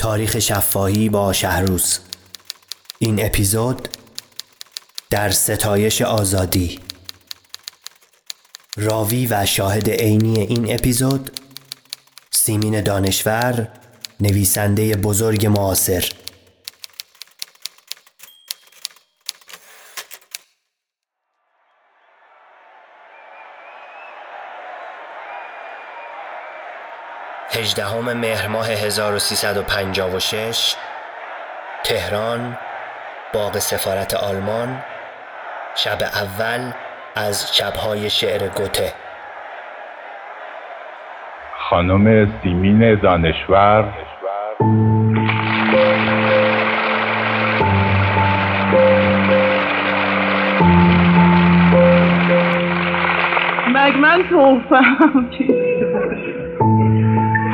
تاریخ شفاهی با شهروز. این اپیزود در ستایش آزادی. راوی و شاهد عینی این اپیزود سیمین دانشور نویسنده بزرگ معاصر. هجدهم مهر ماه 1356 تهران باغ سفارت آلمان شب اول از شبهای شعر گوته. خانم سیمین دانشور. مگ من توفم؟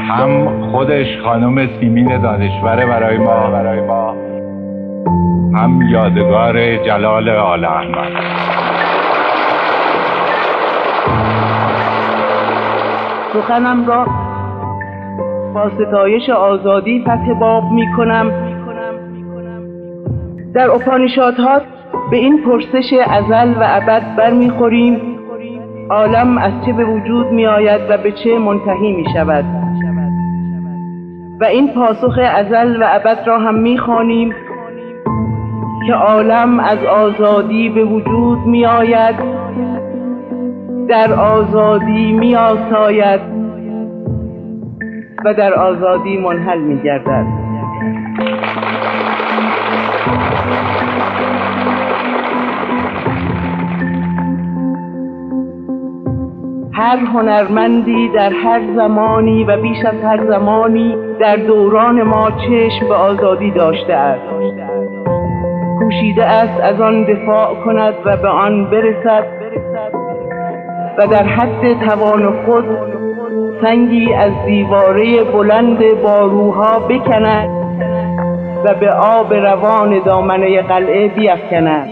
هم خودش خانم سیمین دانشوره برای ما. برای ما. هم یادگار جلال آل احمد. سخنم را با ستایش آزادی فتح باب می کنم. در اپانیشادها به این پرسش ازل و ابد برمیخوریم. عالم از چه به وجود می آید و به چه منتهی می شود. و این پاسخ ازل و ابد را هم می خوانیم که عالم از آزادی به وجود می آید در آزادی می آساید و در آزادی منحل می گردد هر هنرمندی در هر زمانی و بیش از هر زمانی در دوران ما چشم به آزادی داشته است. کوشیده است از آن دفاع کند و به آن برسد و در حد توان خود سنگی از دیواره بلند باروها بکند و به آب روان دامنه قلعه بیفکند.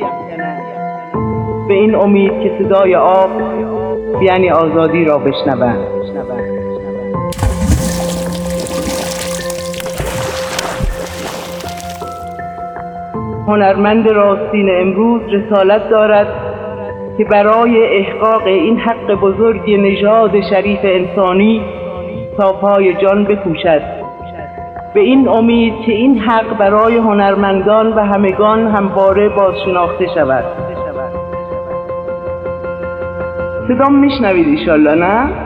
به این امید که صدای آب یعنی آزادی را بشنوند. هنرمند راستین امروز رسالت دارد که برای احقاق این حق بزرگ نژاد شریف انسانی تا پای جان بکوشد. به این امید که این حق برای هنرمندان و همگان همواره بازشناخته شود. صدام میشنوید ایشالله نه؟